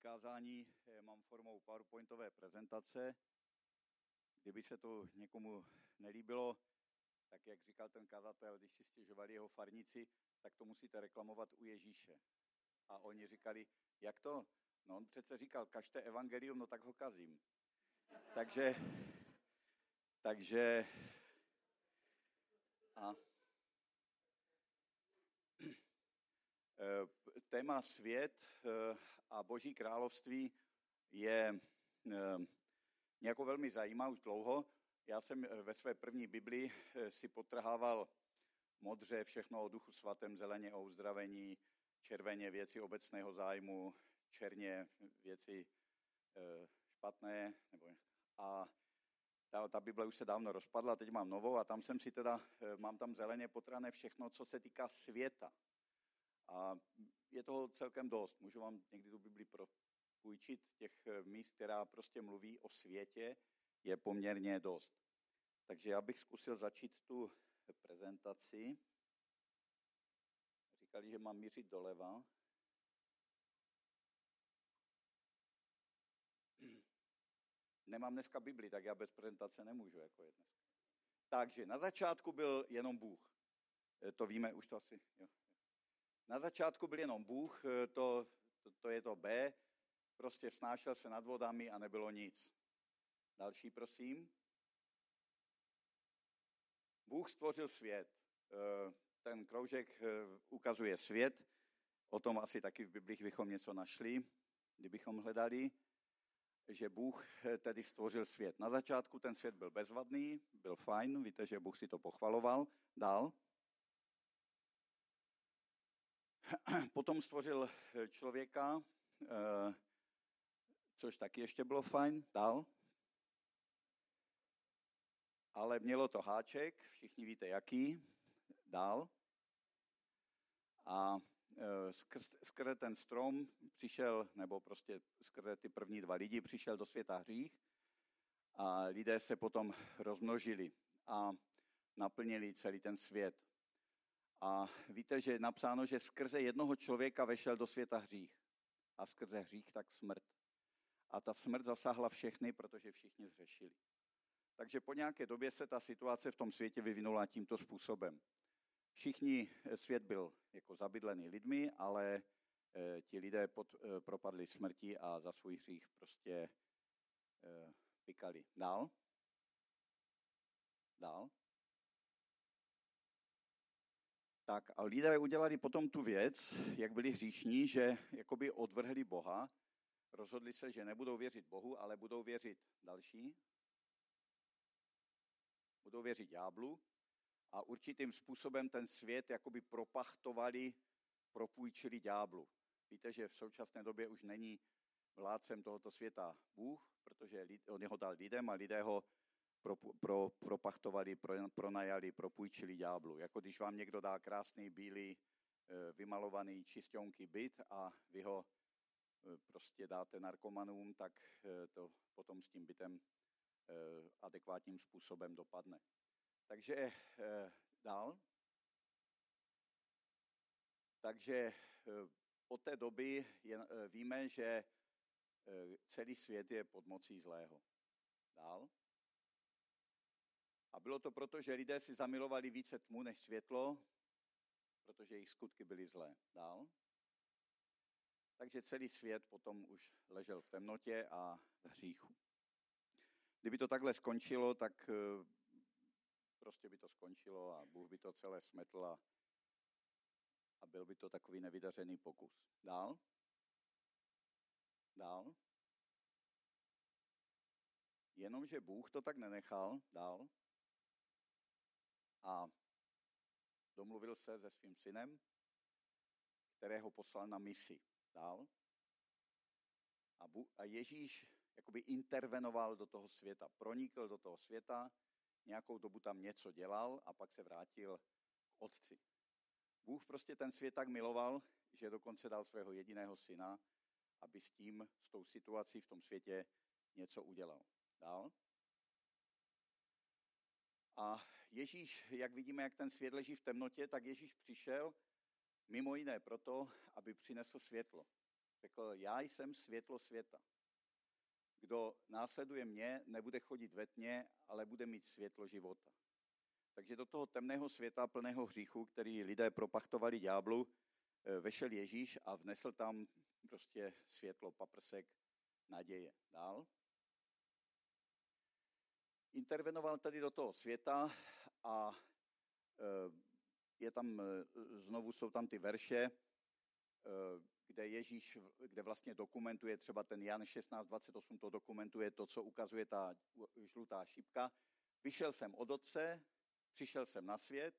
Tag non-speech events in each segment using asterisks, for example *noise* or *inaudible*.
kázání eh, mám formou PowerPointové prezentace. Kdyby se to někomu nelíbilo, tak jak říkal ten kazatel, když si stěžovali jeho farníci, tak to musíte reklamovat u Ježíše. A oni říkali, jak to? No on přece říkal, kažte evangelium, no tak ho kazím. Takže, takže a Eh, téma svět eh, a boží království je eh, nějakou velmi zajímá už dlouho. Já jsem ve své první Bibli si potrhával modře všechno o duchu svatém, zeleně o uzdravení, červeně věci obecného zájmu, černě věci špatné. Nebo, a ta, ta Bible už se dávno rozpadla, teď mám novou a tam jsem si teda, mám tam zeleně potrané všechno, co se týká světa. A je toho celkem dost. Můžu vám někdy tu Bibli půjčit. Těch eh, míst, která prostě mluví o světě, je poměrně dost. Takže já bych zkusil začít tu prezentaci. Říkali, že mám mířit doleva. Nemám dneska Bibli, tak já bez prezentace nemůžu, jako je dneska. Takže na začátku byl jenom Bůh. Eh, to víme, už to asi, jo. Na začátku byl jenom Bůh, eh, to, to, to je to B, prostě snášel se nad vodami a nebylo nic. Další, prosím. Bůh stvořil svět. Eh, ten kroužek eh, ukazuje svět, o tom asi taky v Biblích bychom něco našli, kdybychom hledali, že Bůh tedy stvořil svět. Na začátku ten svět byl bezvadný, byl fajn, víte, že Bůh si to pochvaloval. Dál. *clears throat* Potom stvořil eh, člověka, eh, což taky ještě bylo fajn, dál. Ale mělo to háček, všichni víte jaký, dál. A eh, skrz, skrze ten strom přišel, nebo prostě skrze ty první dva lidi přišel do světa hřích a lidé se potom rozmnožili a naplnili celý ten svět. A víte, že je napsáno, že skrze jednoho člověka vešel do světa hřích. A skrze hřích tak smrt. A ta smrt zasáhla všechny, protože všichni zřešili. Takže po nějaké době se ta situace v tom světě vyvinula tímto způsobem. Všichni, eh, svět byl jako zabydlený lidmi, ale e, ti lidé pod, e, propadli smrti a za svůj hřích prostě e, pikali. Dál? Dál? Tak a lidé udělali potom tu věc, jak byli hříšní, že jakoby odvrhli Boha, rozhodli se, že nebudou věřit Bohu, ale budou věřit další. Budou věřit ďáblu a určitým způsobem ten svět jakoby propachtovali, propůjčili ďáblu. Víte, že v současné době už není vládcem tohoto světa Bůh, protože on ho dal lidem a lidé ho pro, pro, propachtovali, pro, pronajali, propůjčili ďáblu. Jako když vám někdo dá krásný bílý eh, vymalovaný čistionký byt a vy ho eh, prostě dáte narkomanům, tak eh, to potom s tím bytem adekvátním způsobem dopadne. Takže dál. Takže od té doby je, víme, že celý svět je pod mocí zlého. Dál. Bylo to proto, že lidé si zamilovali více tmu než světlo, protože jejich skutky byly zlé. Dál. Takže celý svět potom už ležel v temnotě a v hříchu. Kdyby to takhle skončilo, tak eh, prostě by to skončilo a Bůh by to celé smetl a, a byl by to takový nevydařený pokus. Dál? Dál? Jenomže Bůh to tak nenechal. Dál? A domluvil se se svým synem, kterého poslal na misi dál. A, Bu- a Ježíš jakoby intervenoval do toho světa, pronikl do toho světa, nějakou dobu tam něco dělal a pak se vrátil k otci. Bůh prostě ten svět tak miloval, že dokonce dal svého jediného syna, aby s tím, s tou situací v tom světě něco udělal. Dál. A Ježíš, jak vidíme, jak ten svět leží v temnotě, tak Ježíš přišel mimo jiné proto, aby přinesl světlo. Řekl, já jsem světlo světa. Kdo následuje mě, nebude chodit ve tmě, ale bude mít světlo života. Takže do toho temného světa plného hříchu, který lidé propachtovali ďáblu, eh, vešel Ježíš a vnesl tam prostě světlo, paprsek, naděje. Dál. Intervenoval tady do toho světa a eh, je tam, eh, znovu jsou tam ty verše, kde Ježíš, kde vlastně dokumentuje třeba ten Jan 16.28, to dokumentuje to, co ukazuje ta žlutá šipka. Vyšel jsem od otce, přišel jsem na svět,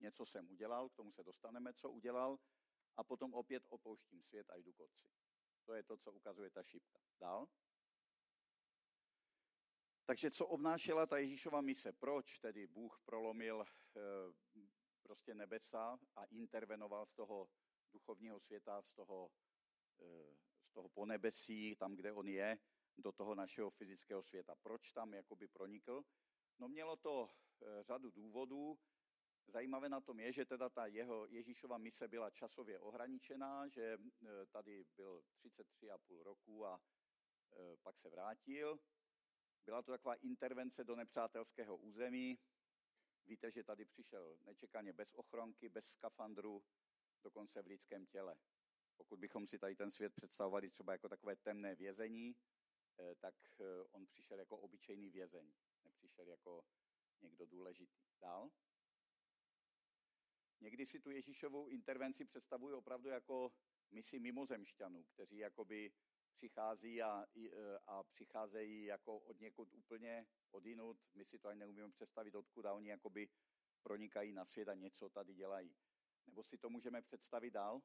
něco jsem udělal, k tomu se dostaneme, co udělal, a potom opět opouštím svět a jdu k otci. To je to, co ukazuje ta šipka. Dál. Takže co obnášela ta Ježíšova mise? Proč tedy Bůh prolomil e, prostě nebesa a intervenoval z toho duchovního světa, z toho, eh, z toho ponebesí, tam, kde on je, do toho našeho fyzického světa. Proč tam jakoby pronikl? No mělo to eh, řadu důvodů. Zajímavé na tom je, že teda ta jeho Ježíšova mise byla časově ohraničená, že eh, tady byl 33,5 roku a pak se vrátil. Byla to taková intervence do nepřátelského území. Víte, že tady přišel nečekaně bez ochronky, bez skafandru, dokonce v lidském těle. Pokud bychom si tady ten svět představovali třeba jako takové temné vězení, eh, tak eh, on přišel jako obyčejný vězeň, nepřišel jako někdo důležitý. Dál? Někdy si tu Ježíšovou intervenci představuji opravdu jako misi mimozemšťanů, kteří jakoby přichází a, eh, a přicházejí jako od někud úplně odinut. My si to ani neumíme představit, odkud a oni jakoby pronikají na svět a něco tady dělají. Nebo si to můžeme představit dál?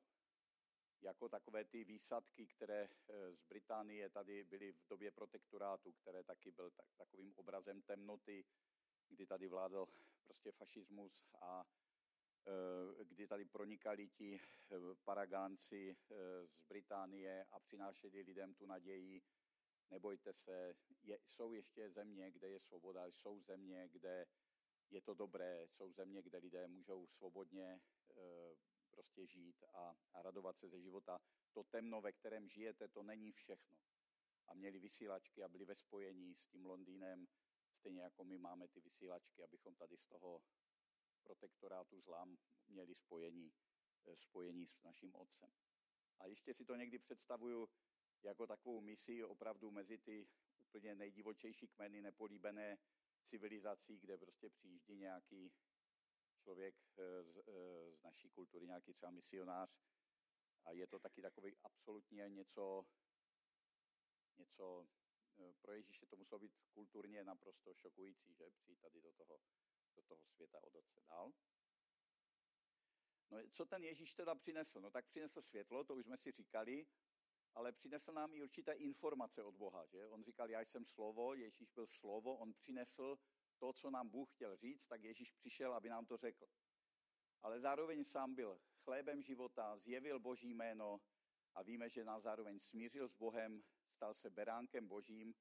Jako takové ty výsadky, které eh, z Británie tady byly v době protektorátu, které taky byl tak, takovým obrazem temnoty, kdy tady vládl prostě fašismus a kdy tady pronikali ti eh, paragánci z Británie a přinášeli lidem tu naději, nebojte se, je, jsou ještě země, kde je svoboda, jsou země, kde je to dobré, jsou země, kde lidé můžou svobodně Eh, prostě žít a, a radovat se ze života. To temno, ve kterém žijete, to není všechno. A měli vysílačky a byli ve spojení s tím Londýnem, stejně jako my máme ty vysílačky, abychom tady z toho protektorátu zlám měli spojení, eh, spojení s naším otcem. A ještě si to někdy představuju jako takovou misi opravdu mezi ty úplně nejdivočejší kmeny nepolíbené civilizací, kde prostě přijíždí nějaký člověk eh, z, eh, z naší kultury, nějaký třeba misionář. A je to taky takový absolutně něco, něco pro Ježíše to muselo být kulturně naprosto šokující, že přijít tady do toho, do toho světa od otce dál. No, co ten Ježíš teda přinesl? No tak přinesl světlo, to už jsme si říkali, ale přinesl nám i určité informace od Boha. Že? On říkal, já jsem slovo, Ježíš byl slovo, on přinesl to, co nám Bůh chtěl říct, tak Ježíš přišel, aby nám to řekl. Ale zároveň sám byl chlébem života, zjevil Boží jméno a víme, že nás zároveň smířil s Bohem, stal se beránkem Božím,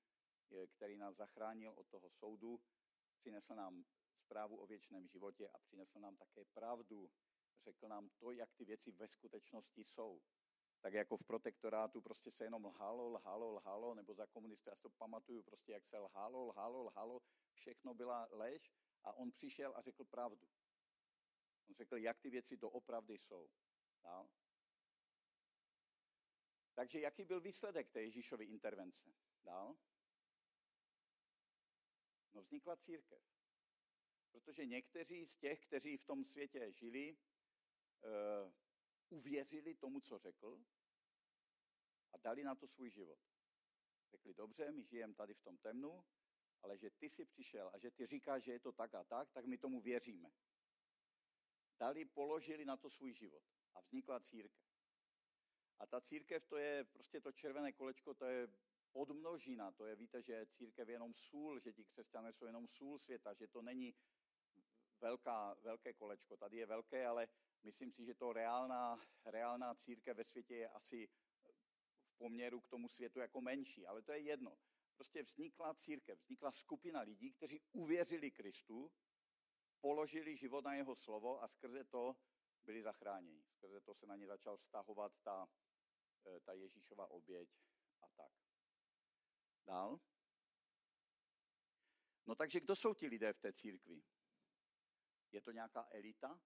který nás zachránil od toho soudu, přinesl nám zprávu o věčném životě a přinesl nám také pravdu. Řekl nám to, jak ty věci ve skutečnosti jsou tak jako v protektorátu prostě se jenom lhalo, lhalo, lhalo, nebo za komunistů, já si to pamatuju prostě, jak se lhalo, lhalo, lhalo, všechno byla lež a on přišel a řekl pravdu. On řekl, jak ty věci doopravdy jsou. Dál. Takže jaký byl výsledek té Ježíšovy intervence? Dál. No vznikla církev. Protože někteří z těch, kteří v tom světě žili, eh, uvěřili tomu, co řekl a dali na to svůj život. Řekli, dobře, my žijeme tady v tom temnu, ale že ty jsi přišel a že ty říkáš, že je to tak a tak, tak my tomu věříme. Dali, položili na to svůj život a vznikla církev. A ta církev, to je prostě to červené kolečko, to je podmnožina, to je, víte, že církev je jenom sůl, že ti křesťané jsou jenom sůl světa, že to není velká, velké kolečko. Tady je velké, ale Myslím si, že to reálná, reálná církev ve světě je asi v poměru k tomu světu jako menší, ale to je jedno. Prostě vznikla církev, vznikla skupina lidí, kteří uvěřili Kristu, položili život na jeho slovo a skrze to byli zachráněni. Skrze to se na ně začal vztahovat ta, eh, ta Ježíšova oběť a tak. Dál. No takže kdo jsou ti lidé v té církvi? Je to nějaká elita,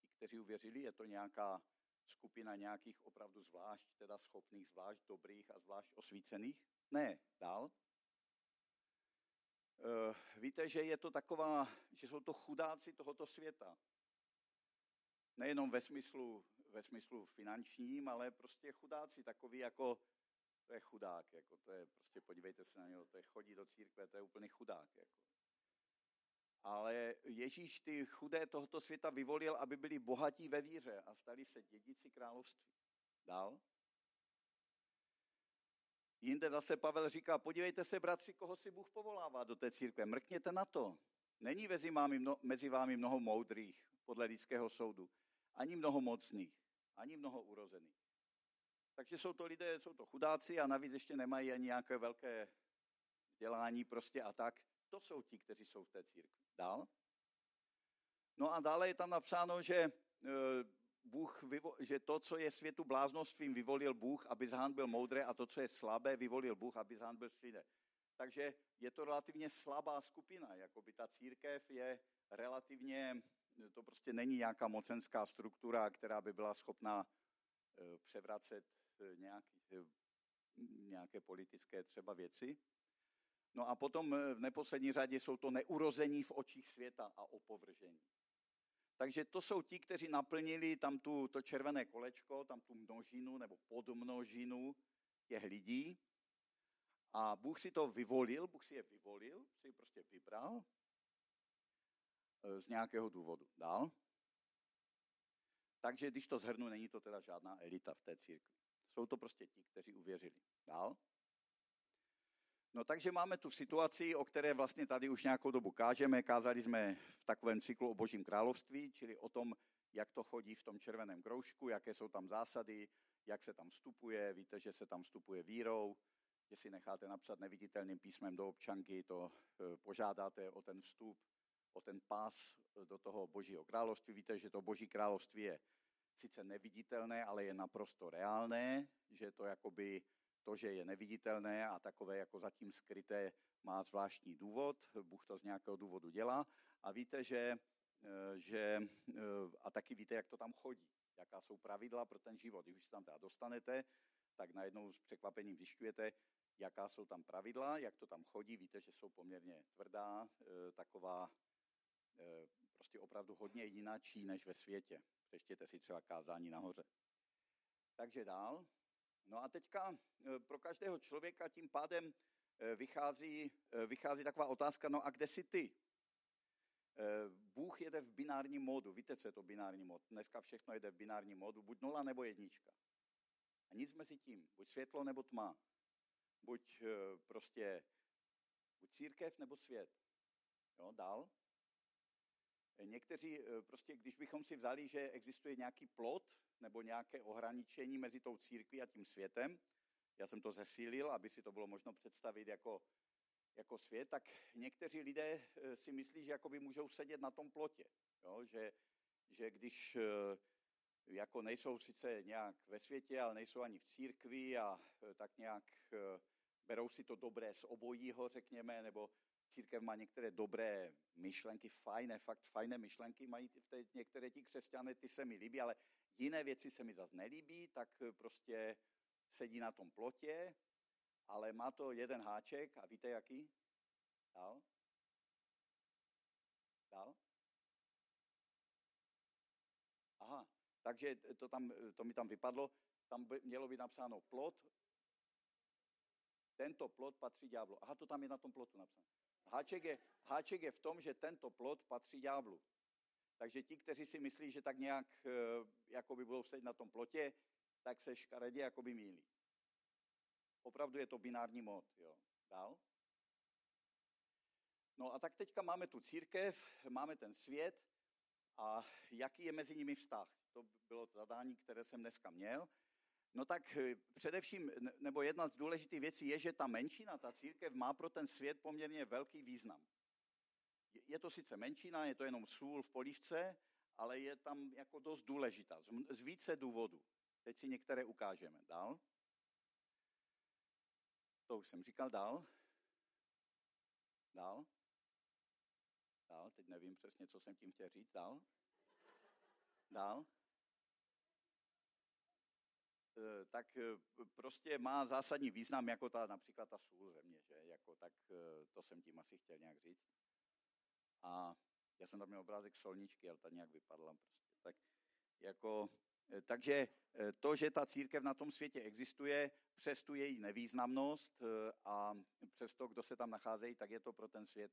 ti, kteří uvěřili? Je to nějaká skupina nějakých opravdu zvlášť, teda schopných, zvlášť dobrých a zvlášť osvícených? Ne, dál. Uh, víte, že je to taková, že jsou to chudáci tohoto světa. Nejenom ve smyslu, ve smyslu finančním, ale prostě chudáci, takový jako, to je chudák, jako to je, prostě podívejte se na něho, to je chodí do církve, to je úplný chudák. Jako. Ale Ježíš ty chudé tohoto světa vyvolil, aby byli bohatí ve víře a stali se dědici království. Dál. Jinde zase Pavel říká, podívejte se, bratři, koho si Bůh povolává do té církve. Mrkněte na to. Není mezi vámi, mnoho moudrých podle lidského soudu, ani mnoho mocných, ani mnoho urozených. Takže jsou to lidé, jsou to chudáci a navíc ještě nemají ani nějaké velké vzdělání prostě a tak. To jsou ti, kteří jsou v té církvi. Dál. No a dále je tam napsáno, že, e, Bůh, že to, co je světu bláznostvím, vyvolil Bůh, aby zhán byl moudré a to, co je slabé, vyvolil Bůh, aby zhán byl slidé. Takže je to relativně slabá skupina, jako by ta církev je relativně, to prostě není nějaká mocenská struktura, která by byla schopná e, převracet e, nějaký, nějaké politické třeba věci. No a potom eh, v neposlední řadě jsou to neurození v očích světa a opovržení. Takže to jsou ti, kteří naplnili tam tu, to červené kolečko, tam tu množinu nebo podmnožinu těch lidí. A Bůh si to vyvolil, Bůh si je vyvolil, si je prostě vybral eh, z nějakého důvodu. Dál. Takže když to zhrnu, není to teda žádná elita v té církvi. Jsou to prostě ti, kteří uvěřili. Dál. No takže máme tu situaci, o které vlastně tady už nějakou dobu kážeme. Kázali jsme v takovém cyklu o Božím království, čili o tom, jak to chodí v tom červeném kroužku, jaké jsou tam zásady, jak se tam vstupuje. Víte, že se tam vstupuje vírou, že si necháte napsat neviditelným písmem do občanky, to e, požádáte o ten vstup, o ten pás do toho Božího království. Víte, že to Boží království je sice neviditelné, ale je naprosto reálné, že to jakoby to, že je neviditelné a takové jako zatím skryté, má zvláštní důvod, Bůh to z nějakého důvodu dělá a víte, že, eh, že eh, a taky víte, jak to tam chodí, jaká jsou pravidla pro ten život. Když se tam teda dostanete, tak najednou s překvapením zjišťujete, jaká jsou tam pravidla, jak to tam chodí. Víte, že jsou poměrně tvrdá, eh, taková prostě opravdu hodně jinačí než ve světě. Přečtěte si třeba kázání nahoře. Takže dál. No a teďka eh, pro každého člověka tím pádem eh, vychází, eh, vychází taková otázka, no a kde jsi ty? Bůh jede v binárním módu. Víte, co je to binární mód? Dneska všechno jede v binárním módu, buď nula nebo jednička. A nic mezi tím, buď světlo nebo tma. Buď prostě buď církev nebo svět. Jo, dál. Někteří prostě, když bychom si vzali, že existuje nějaký plot, nebo nějaké ohraničení mezi tou církví a tím světem. Já jsem to zesílil, aby si to bylo možno představit jako, jako svět, tak někteří lidé eh, si myslí, že jakoby můžou sedět na tom plotě. Jo? Že, že když eh, jako nejsou sice nějak ve světě, ale nejsou ani v církvi a eh, tak nějak berou si to dobré z obojího, řekněme, nebo církev má některé dobré myšlenky, fajné, fakt fajné myšlenky mají v té, některé ti křesťané, ty se mi líbí, ale jiné věci se mi zase nelíbí, tak eh, prostě sedí na tom plotě, ale má to jeden háček a víte jaký? Dál? Dál? Aha, takže to, tam, to mi tam vypadlo, tam by mělo být napsáno plot, tento plot patří ďáblu. Aha, to tam je na tom plotu napsáno. Háček je, háček je v tom, že tento plot patří ďáblu. Takže ti, kteří si myslí, že tak nějak eh, jako by budou sedět na tom plotě, tak se škaredě jako by mílí. Opravdu je to binární mod. Jo. Dál? No a tak teďka máme tu církev, máme ten svět a jaký je mezi nimi vztah. To bylo zadání, které jsem dneska měl. No tak eh, především, nebo jedna z důležitých věcí je, že ta menšina, ta církev má pro ten svět poměrně velký význam. Je to sice menšina, je to jenom sůl v polívce, ale je tam jako dost důležitá, z více důvodů. Teď si některé ukážeme. Dál. To už jsem říkal dál. Dál. Dál, teď nevím přesně, co jsem tím chtěl říct. Dál. Dál. E, tak e, prostě má zásadní význam, jako ta například ta sůl země, že? Jako, tak e, to jsem tím asi chtěl nějak říct. A já jsem tam měl obrázek solničky, ale ta nějak vypadla prostě. Tak jako, takže to, že ta církev na tom světě existuje, přes tu její nevýznamnost a přes to, kdo se tam nacházejí, tak je to pro ten svět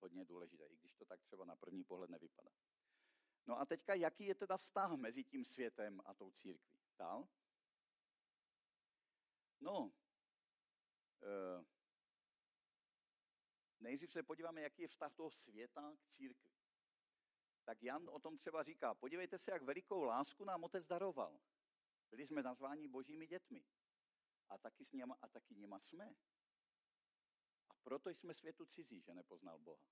hodně důležité, i když to tak třeba na první pohled nevypadá. No a teďka, jaký je teda vztah mezi tím světem a tou církví? Dál? No, e, nejdřív se podíváme, jaký je vztah toho světa k církvi. Tak Jan o tom třeba říká, podívejte se, jak velikou lásku nám otec daroval. Byli jsme nazváni božími dětmi. A taky, s něma, a taky něma jsme. A proto jsme světu cizí, že nepoznal Boha.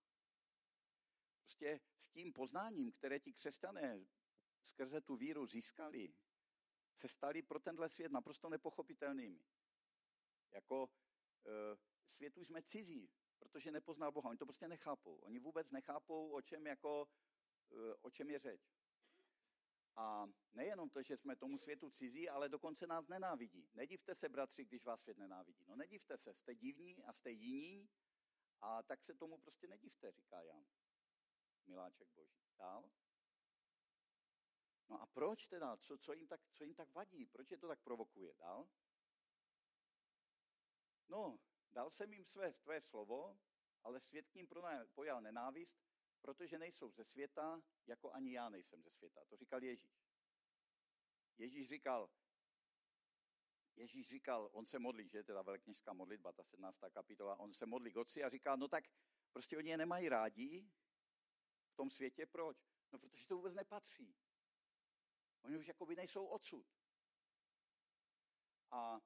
Prostě s tím poznáním, které ti křesťané skrze tu víru získali, se stali pro tenhle svět naprosto nepochopitelnými. Jako e, světu jsme cizí, protože nepoznal Boha. Oni to prostě nechápou. Oni vůbec nechápou, o čem, jako, e, o čem je řeč. A nejenom to, že jsme tomu světu cizí, ale dokonce nás nenávidí. Nedivte se, bratři, když vás svět nenávidí. No nedivte se, jste divní a jste jiní a tak se tomu prostě nedivte, říká Jan. Miláček boží. Dál? No a proč teda? Co, co, jim tak, co jim tak vadí? Proč je to tak provokuje? Dál? No, dal jsem jim své tvé slovo, ale svět k ním pojal nenávist, protože nejsou ze světa, jako ani já nejsem ze světa. To říkal Ježíš. Ježíš říkal, Ježíš říkal, on se modlí, že teda velkněžská modlitba, ta 17. kapitola, on se modlí k otci a říká, no tak prostě oni je nemají rádi v tom světě, proč? No protože to vůbec nepatří. Oni už jakoby nejsou odsud. A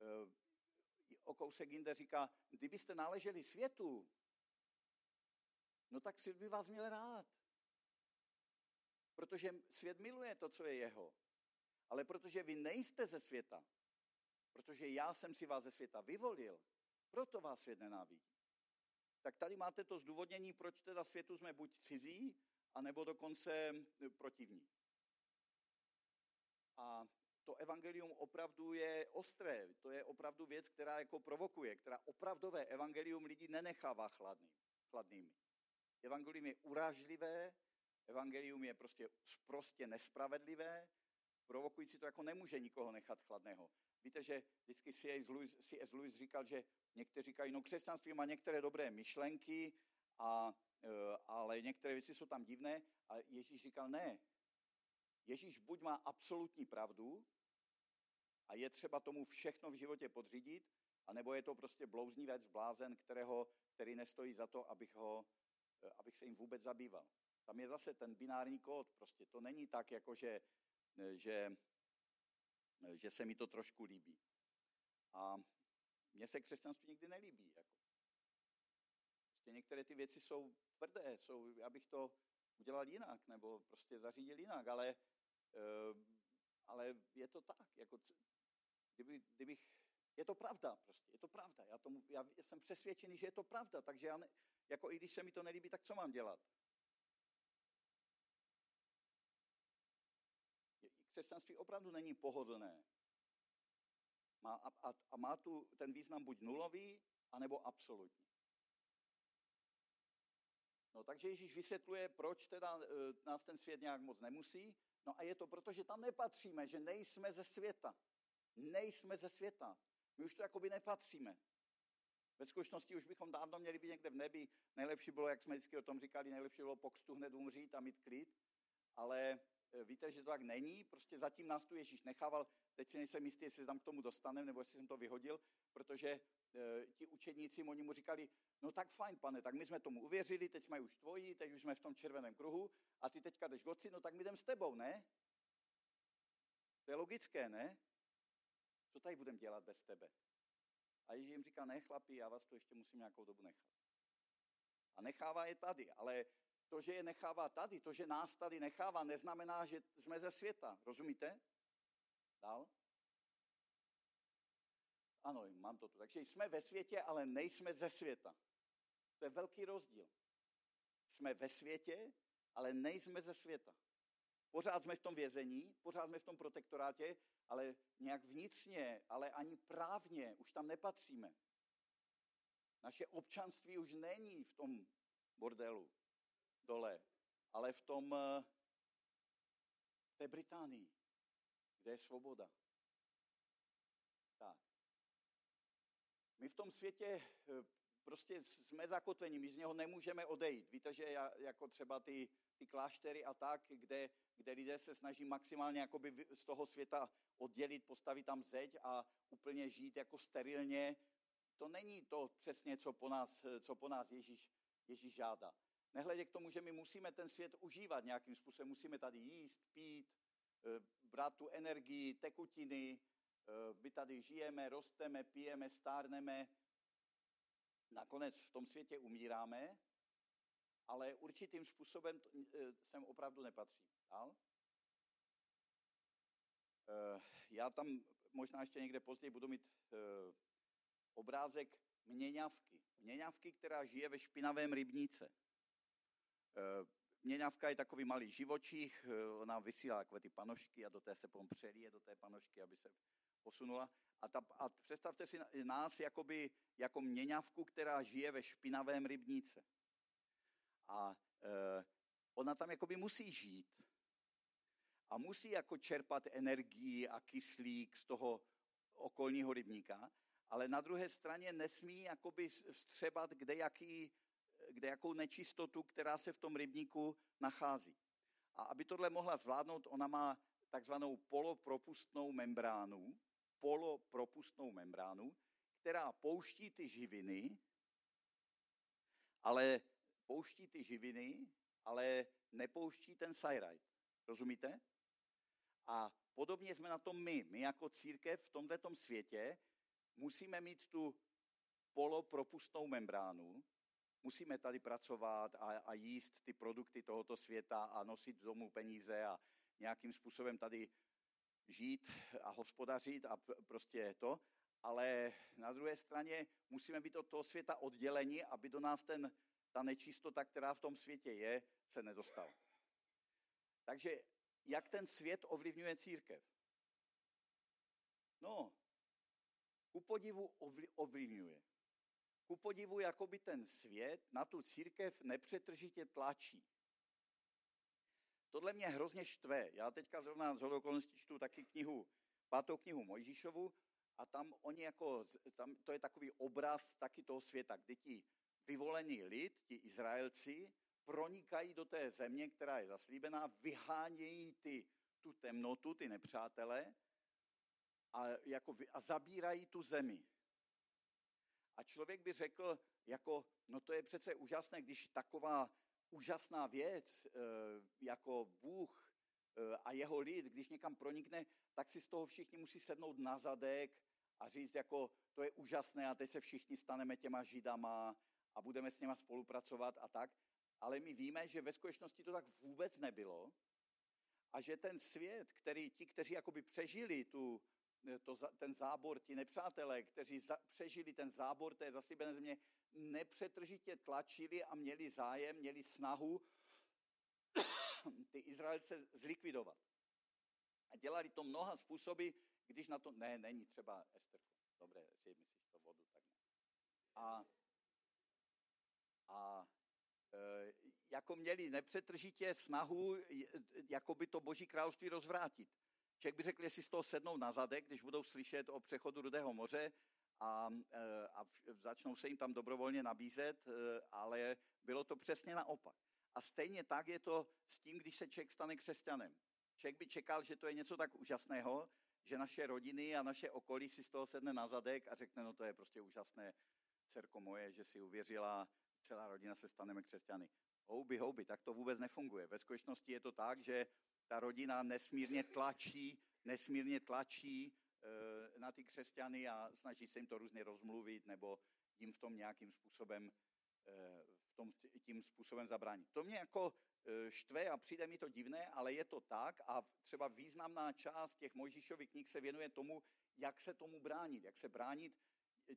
e, o kousek jinde říká, kdybyste náleželi světu, no tak svět by vás měl rád. Protože svět miluje to, co je jeho. Ale protože vy nejste ze světa, protože já jsem si vás ze světa vyvolil, proto vás svět nenávidí. Tak tady máte to zdůvodnění, proč teda světu jsme buď cizí, anebo dokonce protivní. A to evangelium opravdu je ostré, to je opravdu věc, která jako provokuje, která opravdové evangelium lidi nenechává chladný, chladnými. Evangelium je urážlivé, evangelium je prostě prostě nespravedlivé, provokující to jako nemůže nikoho nechat chladného. Víte, že vždycky C.S. Lewis, C.S. Lewis říkal, že někteří říkají, no křesťanství má některé dobré myšlenky, a, e, ale některé věci jsou tam divné. A Ježíš říkal, ne. Ježíš buď má absolutní pravdu a je třeba tomu všechno v životě podřídit, anebo je to prostě blouznivec, blázen, kterého, který nestojí za to, abych, ho, e, abych se jim vůbec zabýval. Tam je zase ten binární kód. Prostě to není tak, jako že, že, že se mi to trošku líbí. A mně se křesťanství nikdy nelíbí. Jako. Prostě některé ty věci jsou tvrdé, jsou, já bych to udělal jinak, nebo prostě zařídil jinak, ale, ale je to tak. Jako, kdyby, kdybych, je to pravda prostě, je to pravda. Já, tomu, já jsem přesvědčený, že je to pravda, takže já ne, jako i když se mi to nelíbí, tak co mám dělat? křesťanství opravdu není pohodlné. Má, a, a, a má tu ten význam buď nulový, anebo absolutní. No takže Ježíš vysvětluje, proč teda e, nás ten svět nějak moc nemusí. No a je to proto, že tam nepatříme, že nejsme ze světa. Nejsme ze světa. My už to jakoby nepatříme. Ve skutečnosti už bychom dávno měli být někde v nebi. Nejlepší bylo, jak jsme vždycky o tom říkali, nejlepší bylo pokstu hned umřít a mít klid. Ale Eh, víte, že to tak není, prostě zatím nás tu Ježíš nechával, teď si nejsem jistý, jestli se tam k tomu dostaneme, nebo jestli jsem to vyhodil, protože e, ti učedníci, oni mu říkali, no tak fajn, pane, tak my jsme tomu uvěřili, teď jsme už tvoji, teď už jsme v tom červeném kruhu a ty teďka jdeš goci, no tak my jdem s tebou, ne? To je logické, ne? Co tady budeme dělat bez tebe? A Ježíš jim říká, ne chlapi, já vás tu ještě musím nějakou dobu nechat. A nechává je tady, ale to, že je nechává tady, to, že nás tady nechává, neznamená, že jsme ze světa. Rozumíte? Dál? Ano, mám to tu. Takže jsme ve světě, ale nejsme ze světa. To je velký rozdíl. Jsme ve světě, ale nejsme ze světa. Pořád jsme v tom vězení, pořád jsme v tom protektorátě, ale nějak vnitřně, ale ani právně už tam nepatříme. Naše občanství už není v tom bordelu dole, ale v tom eh, v té Británii, kde je svoboda. Tak. My v tom světě eh, prostě jsme zakotveni, my z něho nemůžeme odejít. Víte, že jako třeba ty, ty kláštery a tak, kde, kde lidé se snaží maximálně jakoby z toho světa oddělit, postavit tam zeď a úplně žít jako sterilně, to není to přesně, co po nás, co po nás Ježíš, Ježíš žádá. Nehledě k tomu, že my musíme ten svět užívat nějakým způsobem, musíme tady jíst, pít, eh, brát tu energii, tekutiny, eh, my tady žijeme, rosteme, pijeme, stárneme, nakonec v tom světě umíráme, ale určitým způsobem eh, sem opravdu nepatří. Dál? Já tam možná ještě někde později budu mít obrázek měňavky. Měňavky, která žije ve špinavém rybníce. Eh, měňavka je takový malý živočích, eh, ona vysílá takové ty panošky a do té se potom přelije do té panošky, aby se posunula. A, ta, a představte si nás jakoby, jako měňavku, která žije ve špinavém rybníce. A e, ona tam jakoby musí žít. A musí jako čerpat energii a kyslík z toho okolního rybníka, ale na druhé straně nesmí jakoby vstřebat kde jaký kde jakou nečistotu, která se v tom rybníku nachází. A aby tohle mohla zvládnout, ona má takzvanou polopropustnou membránu, polopropustnou membránu, která pouští ty živiny, ale pouští ty živiny, ale nepouští ten sajrajt. Rozumíte? A podobně jsme na tom my. My jako církev v tomto světě musíme mít tu polopropustnou membránu, musíme tady pracovat a, a jíst ty produkty tohoto světa a nosit domů peníze a nějakým způsobem tady žít a hospodařit a prostě to, ale na druhé straně musíme být od toho světa odděleni, aby do nás ten, ta nečistota, která v tom světě je, se nedostala. Takže jak ten svět ovlivňuje církev? No, ku podivu ovlivňuje ku podivu, jakoby ten svět na tu církev nepřetržitě tlačí. Tohle mě hrozně štve. Já teďka zrovna z okolností čtu taky knihu, pátou knihu Mojžíšovu a tam oni jako, tam, to je takový obraz taky toho světa, kdy ti vyvolení lid, ti Izraelci, pronikají do té země, která je zaslíbená, vyhánějí ty, tu temnotu, ty nepřátele a, jako, a zabírají tu zemi. A člověk by řekl, jako, no to je přece úžasné, když taková úžasná věc, eh, jako Bůh eh, a jeho lid, když někam pronikne, tak si z toho všichni musí sednout na zadek a říct, jako, to je úžasné a teď se všichni staneme těma židama a budeme s něma spolupracovat a tak. Ale my víme, že ve skutečnosti to tak vůbec nebylo a že ten svět, který ti, kteří jakoby přežili tu, to, ten zábor, ti nepřátelé, kteří za, přežili ten zábor té zaslíbené země, nepřetržitě tlačili a měli zájem, měli snahu ty Izraelce zlikvidovat. A dělali to mnoha způsoby, když na to... Ne, není třeba Esterko. Dobré, jestli myslíš to vodu, tak ne. A, a e, jako měli nepřetržitě snahu, jako by to boží království rozvrátit. Člověk by řekl, jestli z toho sednou na zadek, když budou slyšet o přechodu Rudého moře a, e, a začnou se jim tam dobrovolně nabízet, e, ale bylo to přesně naopak. A stejně tak je to s tím, když se člověk stane křesťanem. Člověk by čekal, že to je něco tak úžasného, že naše rodiny a naše okolí si z toho sedne na zadek a řekne, no to je prostě úžasné, dcerko moje, že si uvěřila, celá rodina se staneme křesťany. Houby, houby, tak to vůbec nefunguje. Ve skutečnosti je to tak, že ta rodina nesmírně tlačí, nesmírně tlačí na ty křesťany a snaží se jim to různě rozmluvit nebo jim v tom nějakým způsobem, e, v tom, tím způsobem zabránit. To mě jako e, štve a přijde mi to divné, ale je to tak a třeba významná část těch Mojžíšových knih se věnuje tomu, jak se tomu bránit, jak se bránit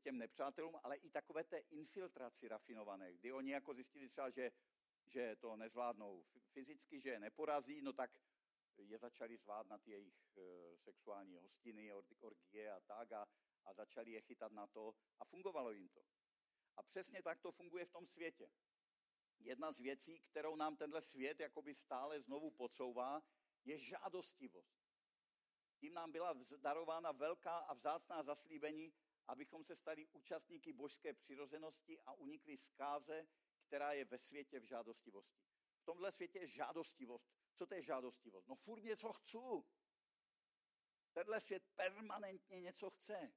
těm nepřátelům, ale i takové té infiltraci rafinované, kdy oni jako zjistili třeba, že, že to nezvládnou fyzicky, že je neporazí, no tak je začali zvát na ty jejich eh, sexuální hostiny, orgie a tak a, a začali je chytat na to a fungovalo jim to. A přesně tak to funguje v tom světě. Jedna z věcí, kterou nám tenhle svět jakoby stále znovu podsouvá, je žádostivost. Tím nám byla darována velká a vzácná zaslíbení, abychom se stali účastníky božské přirozenosti a unikli zkáze, která je ve světě v žádostivosti. V tomhle světě je žádostivost. Co to je žádostivost? No furt něco chci. Tenhle svět permanentně něco chce.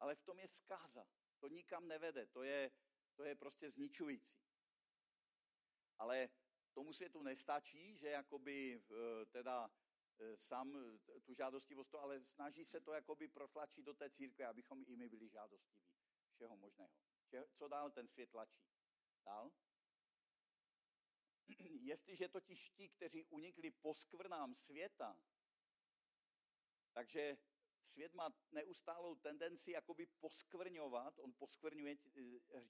Ale v tom je zkáza. To nikam nevede. To je, to je prostě zničující. Ale tomu světu nestačí, že jakoby eh, teda eh, sám eh, tu žádostivost to, ale snaží se to jakoby protlačit do té církve, abychom i my byli žádostiví všeho možného. Co dál ten svět tlačí? Dál? *clears throat* Jestliže totiž ti, kteří unikli poskvrnám světa, takže svět má neustálou tendenci jakoby poskvrňovat, on poskvrňuje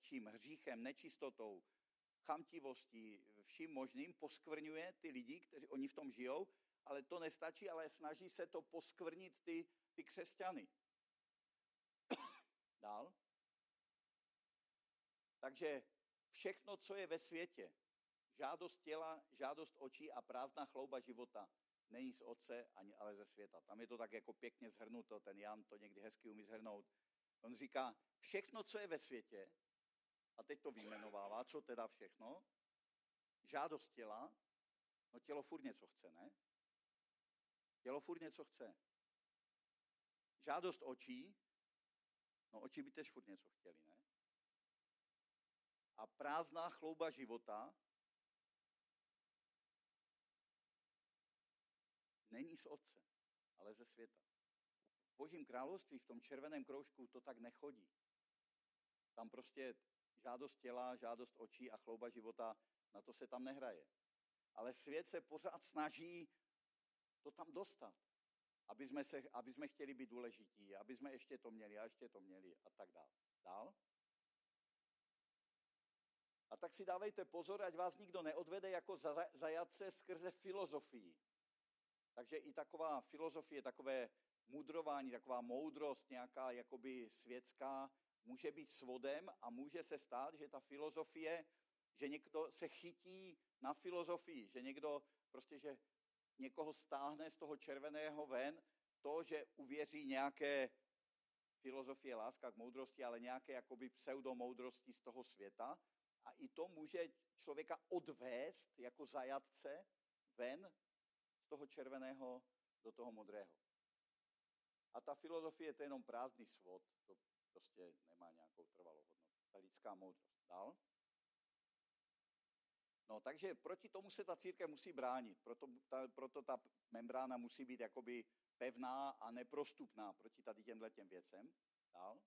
čím? Hříchem, nečistotou, chamtivostí, vším možným, poskvrňuje ty lidi, kteří oni v tom žijou, ale to nestačí, ale snaží se to poskvrnit ty, ty křesťany. Dál. Takže všechno, co je ve světě, žádost těla, žádost očí a prázdná chlouba života, není z oce, ani ale ze světa. Tam je to tak jako pěkně zhrnuto, ten Jan to někdy hezky umí zhrnout. On říká, všechno, co je ve světě, a teď to vyjmenovává, co teda všechno, žádost těla, no tělo furt něco chce, ne? Tělo furt něco chce. Žádost očí, no oči by tež furt něco chtěli, ne? A prázdná chlouba života není z otce, ale ze světa. V božím království, v tom červeném kroužku, to tak nechodí. Tam prostě žádost těla, žádost očí a chlouba života, na to se tam nehraje. Ale svět se pořád snaží to tam dostat, aby jsme, se, aby jsme chtěli být důležití, aby jsme ještě to měli a ještě to měli a tak dál. Dál? A tak si dávejte pozor, ať vás nikdo neodvede jako zajatce skrze filozofii. Takže i taková filozofie, takové mudrování, taková moudrost nějaká jakoby světská, může být svodem a může se stát, že ta filozofie, že někdo se chytí na filozofii, že někdo prostě, že někoho stáhne z toho červeného ven, to, že uvěří nějaké filozofie láska k moudrosti, ale nějaké jakoby pseudomoudrosti z toho světa. A i to může člověka odvést jako zajatce ven z toho červeného do toho modrého. A ta filozofie to je jenom prázdný svod, to prostě nemá nějakou trvalou hodnotu. Ta lidská moudrost. Dál? No, takže proti tomu se ta církev musí bránit, proto ta, proto ta membrána musí být jakoby pevná a neprostupná proti tady těmhle těm věcem. Dál?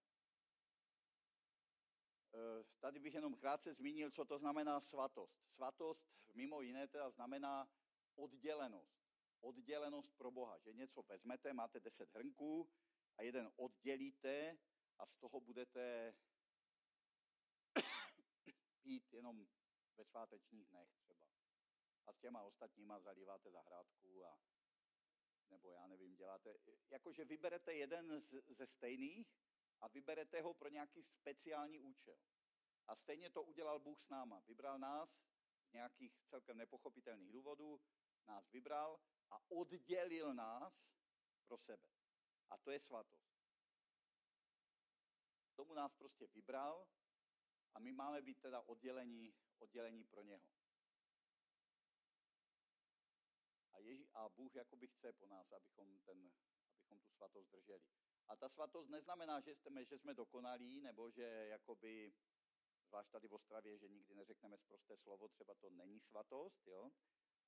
E, tady bych jenom krátce zmínil, co to znamená svatost. Svatost mimo jiné teda znamená oddělenost. Oddělenost pro Boha, že něco vezmete, máte deset hrnků a jeden oddělíte a z toho budete *coughs* pít jenom ve svátečních dnech třeba. A s těma ostatníma zalíváte zahrádku a nebo já nevím, děláte, jakože vyberete jeden z, ze stejných a vyberete ho pro nějaký speciální účel. A stejně to udělal Bůh s náma. Vybral nás z nějakých celkem nepochopitelných důvodů, nás vybral a oddělil nás pro sebe. A to je svatost tomu nás prostě vybral a my máme být teda oddělení, oddělení pro něho. A, Ježí, a Bůh jakoby chce po nás, abychom, ten, abychom tu svatost drželi. A ta svatost neznamená, že jsme, že jsme dokonalí, nebo že jakoby, zvlášť tady v Ostravě, že nikdy neřekneme zprosté slovo, třeba to není svatost, jo?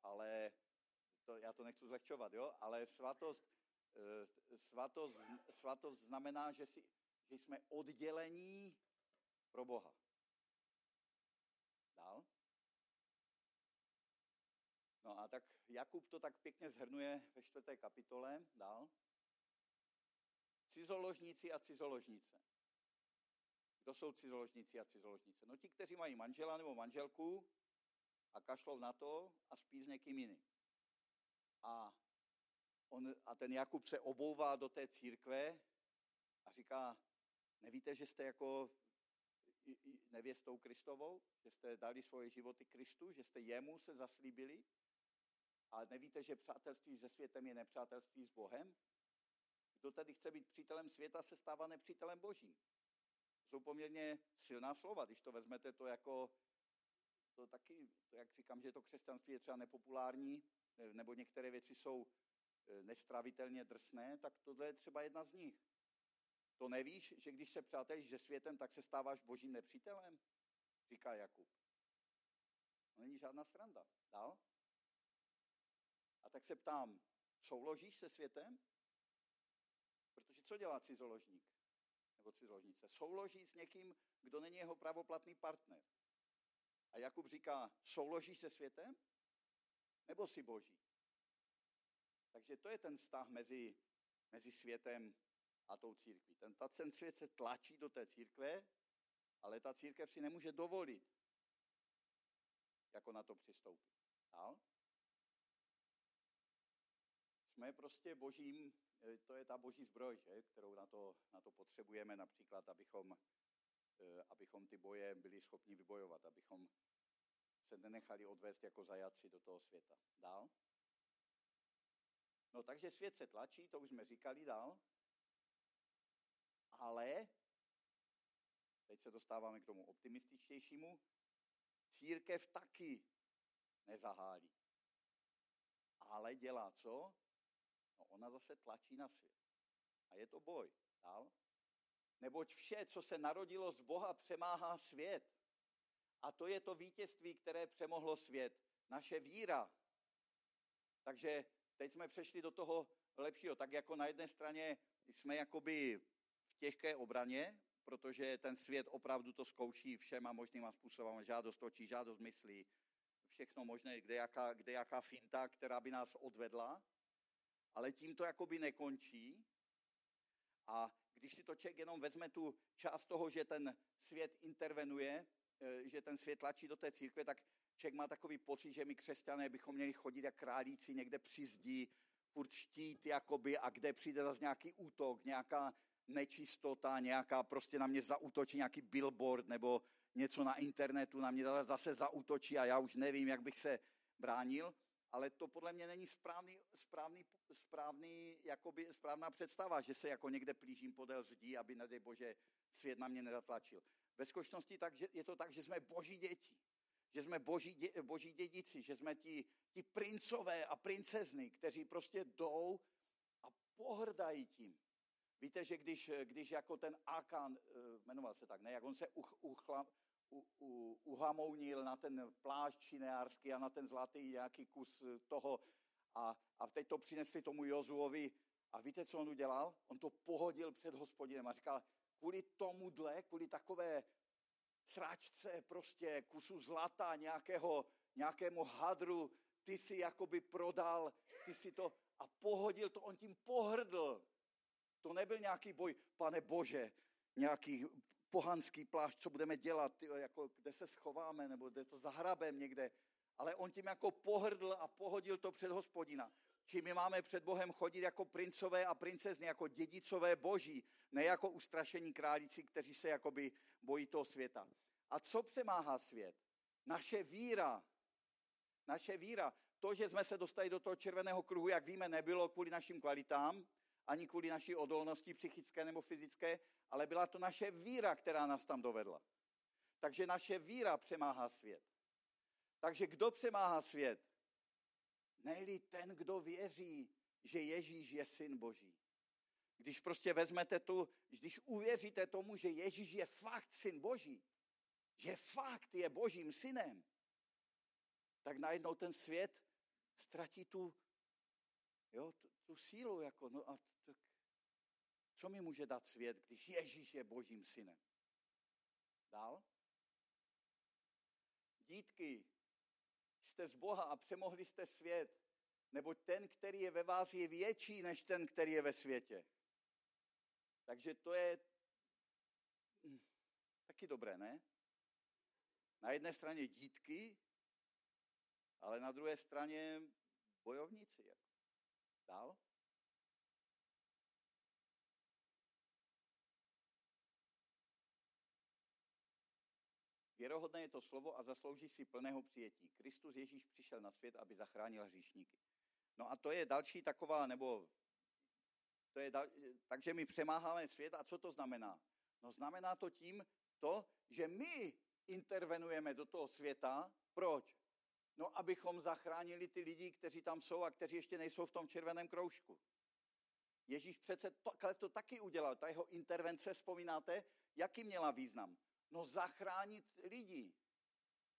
ale to, já to nechci zlehčovat, jo? ale svatost, eh, svatost, svatost znamená, že si, že jsme oddělení pro Boha. Dál? No a tak Jakub to tak pěkně zhrnuje ve čtvrté kapitole. Dál. Cizoložníci a cizoložnice. Kdo jsou cizoložníci a cizoložnice? No ti, kteří mají manžela nebo manželku a kašlou na to a spí s někým jiným. A, on, a ten Jakub se obouvá do té církve a říká, nevíte, že jste jako nevěstou Kristovou, že jste dali svoje životy Kristu, že jste jemu se zaslíbili a nevíte, že přátelství se světem je nepřátelství s Bohem? Kdo tady chce být přítelem světa, se stává nepřítelem Božím. Jsou poměrně silná slova, když to vezmete to jako, to taky, to jak říkám, že to křesťanství je třeba nepopulární, nebo některé věci jsou eh, nestravitelně drsné, tak tohle je třeba jedna z nich. To nevíš, že když se přátelíš se světem, tak se stáváš božím nepřítelem? Říká Jakub. To není žádná sranda. Dál? A tak se ptám, souložíš se světem? Protože co dělá cizoložník? Nebo cizoložnice? Souloží s někým, kdo není jeho pravoplatný partner. A Jakub říká, souložíš se světem? Nebo si boží? Takže to je ten vztah mezi, mezi světem a tou církví. Ten, ten svět se tlačí do té církve, ale ta církev si nemůže dovolit, jako na to přistoupit. Dál? Jsme prostě božím, eh, to je ta boží zbroj, že? kterou na to, na to potřebujeme například, abychom, abychom ty boje byli schopni vybojovat, abychom se nenechali odvést jako zajaci do toho světa. Dál? No takže svět se tlačí, to už jsme říkali dál. Ale, teď se dostáváme k tomu optimističtějšímu, církev taky nezahálí. Ale dělá co? No ona zase tlačí na svět. A je to boj. Dál? Neboť vše, co se narodilo z Boha, přemáhá svět. A to je to vítězství, které přemohlo svět. Naše víra. Takže teď jsme přešli do toho lepšího. Tak jako na jedné straně jsme jakoby těžké obraně, protože ten svět opravdu to zkouší všema možnýma způsoby. Žádost očí, žádost myslí, všechno možné, kde jaká, kde jaká finta, která by nás odvedla. Ale tím to jakoby nekončí. A když si to člověk jenom vezme tu část toho, že ten svět intervenuje, eh, že ten svět tlačí do té církve, tak člověk má takový pocit, že my křesťané bychom měli chodit jak králíci někde při zdi, furt štít jakoby a kde přijde zase nějaký útok, nějaká nečistota, nějaká prostě na mě zautočí nějaký billboard nebo něco na internetu na mě zase zautočí a já už nevím, jak bych se bránil, ale to podle mě není správný, správný, správný, jakoby, správná představa, že se jako někde plížím podél zdí, aby, nedej Bože, svět na mě nezatlačil. Ve skutečnosti je to tak, že jsme boží děti, že jsme boží, dě, boží dědici, že jsme ti, ti princové a princezny, kteří prostě jdou a pohrdají tím. Víte, že když, když jako ten Akan, eh, jmenoval se tak, ne, jak on se uch, uchla, uhamounil na ten plášť čineářský a na ten zlatý nějaký kus toho a, a teď to přinesli tomu Jozuovi a víte, co on udělal? On to pohodil před hospodinem a říkal, kvůli tomuhle, kvůli takové sračce, prostě kusu zlata, nějakého, nějakému hadru, ty si jakoby prodal, ty si to a pohodil to, on tím pohrdl. To nebyl nějaký boj, pane Bože, nějaký pohanský plášť, co budeme dělat, tyjo, jako kde se schováme, nebo kde to zahrabem někde. Ale on tím jako pohrdl a pohodil to před hospodina. Či my máme před Bohem chodit jako princové a princezny, jako dědicové boží, ne jako ustrašení králíci, kteří se jakoby bojí toho světa. A co přemáhá svět? Naše víra. Naše víra. To, že jsme se dostali do toho červeného kruhu, jak víme, nebylo kvůli našim kvalitám, ani kvůli naší odolnosti psychické nebo fyzické, ale byla to naše víra, která nás tam dovedla. Takže naše víra přemáhá svět. Takže kdo přemáhá svět? Nejli ten, kdo věří, že Ježíš je syn Boží. Když prostě vezmete tu, když uvěříte tomu, že Ježíš je fakt syn Boží, že fakt je Božím synem, tak najednou ten svět ztratí tu, jo, tu, tu sílu. Jako, no a tak, co mi může dát svět, když Ježíš je Božím synem? Dál? Dítky, jste z Boha a přemohli jste svět, nebo ten, který je ve vás, je větší než ten, který je ve světě. Takže to je hm, taky dobré, ne? Na jedné straně dítky, ale na druhé straně bojovníci. Dál? Věrohodné je to slovo a zaslouží si plného přijetí. Kristus Ježíš přišel na svět, aby zachránil hříšníky. No a to je další taková, nebo to je dal, takže my přemáháme svět a co to znamená? No znamená to tím to, že my intervenujeme do toho světa. Proč? No, abychom zachránili ty lidi, kteří tam jsou a kteří ještě nejsou v tom červeném kroužku. Ježíš přece to, to taky udělal. Ta jeho intervence, vzpomínáte, jaký měla význam? No zachránit lidi.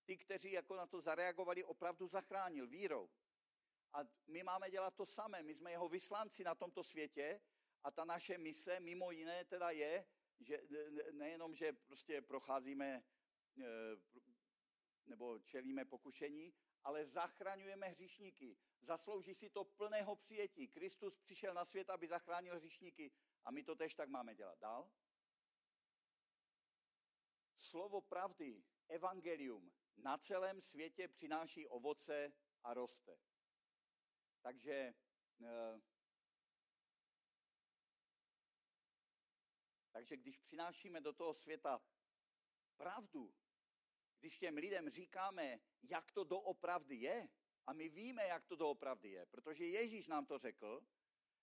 Ty, kteří jako na to zareagovali, opravdu zachránil vírou. A my máme dělat to samé. My jsme jeho vyslanci na tomto světě a ta naše mise mimo jiné teda je, že nejenom, že prostě procházíme e, nebo čelíme pokušení, ale zachraňujeme hříšníky. Zaslouží si to plného přijetí. Kristus přišel na svět, aby zachránil hříšníky a my to tež tak máme dělat. Dál? Slovo pravdy, evangelium, na celém světě přináší ovoce a roste. Takže eh, takže když přinášíme do toho světa pravdu, když těm lidem říkáme, jak to doopravdy je, a my víme, jak to doopravdy je, protože Ježíš nám to řekl,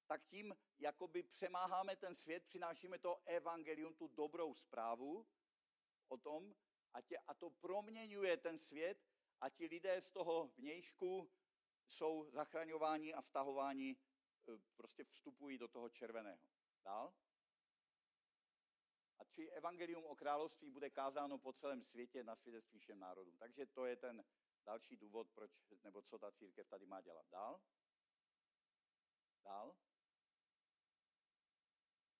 tak tím jakoby přemáháme ten svět, přinášíme to evangelium, tu dobrou zprávu o tom a, tě, a to proměňuje ten svět a ti lidé z toho vnějšku jsou zachraňováni a vtahováni, e, prostě vstupují do toho červeného. Dál? Či evangelium o království bude kázáno po celém světě na svědectví všem národům. Takže to je ten další důvod, proč, nebo co ta církev tady má dělat. Dál? Dál?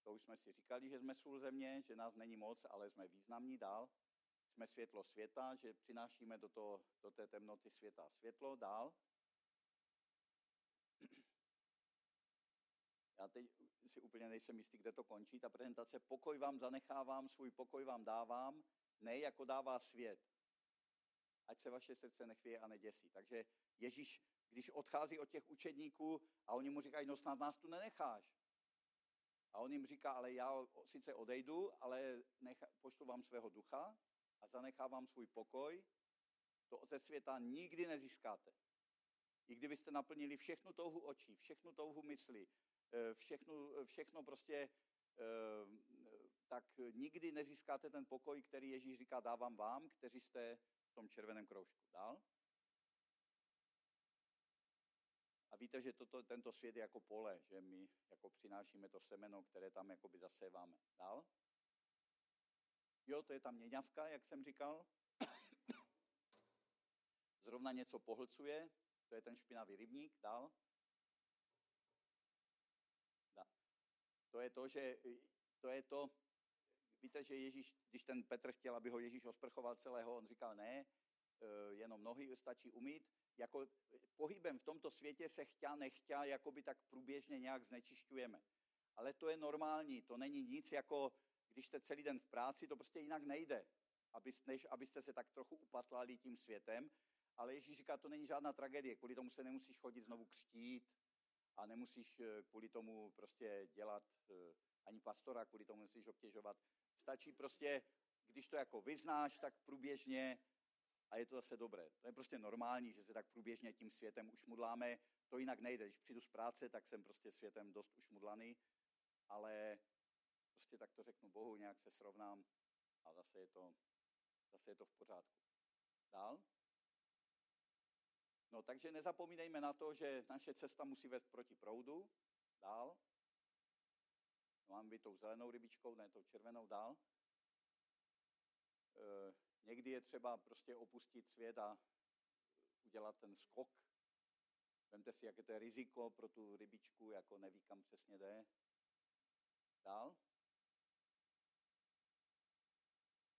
To už jsme si říkali, že jsme sůl země, že nás není moc, ale jsme významní dál. Jsme světlo světa, že přinášíme do, toho, do té temnoty světa světlo. Dál? *clears throat* Já teď si úplně nejsem jistý, kde to končí, ta prezentace. Pokoj vám zanechávám, svůj pokoj vám dávám, ne jako dává svět. Ať se vaše srdce nechvěje a neděsí. Takže Ježíš, když odchází od těch učedníků a oni mu říkají, no snad nás tu nenecháš. A on jim říká, ale já sice odejdu, ale nechá, pošlu vám svého ducha a zanechávám svůj pokoj. To ze světa nikdy nezískáte. I kdybyste naplnili všechnu touhu očí, všechnu touhu mysli, všechno, všechno prostě, eh, tak nikdy nezískáte ten pokoj, který Ježíš říká, dávám vám, kteří jste v tom červeném kroužku. Dál? A víte, že toto, tento svět je jako pole, že my jako přinášíme to semeno, které tam jakoby zaséváme. Dál? Jo, to je tam měňavka, jak jsem říkal. *coughs* Zrovna něco pohlcuje, to je ten špinavý rybník. Dál. To je to, že to je to, víte, že Ježíš, když ten Petr chtěl, aby ho Ježíš osprchoval celého, on říkal ne, eh, jenom nohy stačí umít, jako pohybem v tomto světě se chtěl, nechtěl, jako by tak průběžně nějak znečišťujeme. Ale to je normální, to není nic jako, když jste celý den v práci, to prostě jinak nejde, než abyste se tak trochu upatlali tím světem. Ale Ježíš říká, to není žádná tragédie, kvůli tomu se nemusíš chodit znovu křtít a nemusíš eh, kvůli tomu prostě dělat eh, ani pastora, kvůli tomu musíš obtěžovat. Stačí prostě, když to jako vyznáš, tak průběžně a je to zase dobré. To je prostě normální, že se tak průběžně tím světem ušmudláme. To jinak nejde. Když přijdu z práce, tak jsem prostě světem dost ušmudlaný, ale prostě tak to řeknu Bohu, nějak se srovnám a zase je to, zase je to v pořádku. Dál? No takže nezapomínejme na to, že naše cesta musí vést proti proudu. Dál. No, mám být tou zelenou rybičkou, ne tou červenou. Dál. E, Někdy je třeba prostě opustit svět a udělat ten skok. Vemte si, jaké to je riziko pro tu rybičku, jako neví, kam přesně jde. Dál.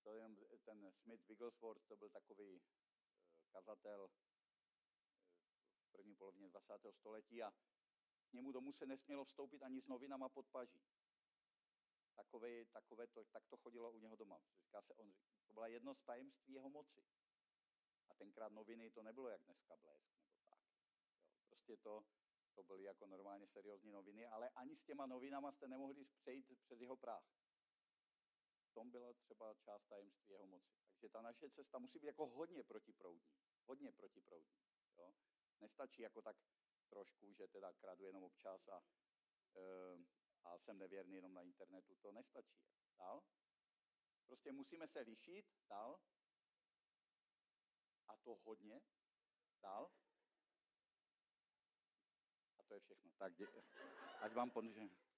To je ten Smith Wigglesworth, to byl takový eh, kazatel první polovině 20. století a k němu domů se nesmělo vstoupit ani s novinama pod paží. takové, takové to, tak to chodilo u něho doma. Říká se, on, to byla jedno z tajemství jeho moci. A tenkrát noviny to nebylo jak dneska blesk nebo tak. Jo, prostě to, to byly jako normálně seriózní noviny, ale ani s těma novinama jste nemohli přejít přes jeho práh. V tom byla třeba část tajemství jeho moci. Takže ta naše cesta musí být jako hodně protiproudní. Hodně protiproudní. Jo? Nestačí jako tak trošku, že teda kradu jenom občas a, e, a jsem nevěrný jenom na internetu. To nestačí. Dál? Prostě musíme se lišit. Dál? A to hodně. Dál? A to je všechno. Tak dě... ať vám pomůže.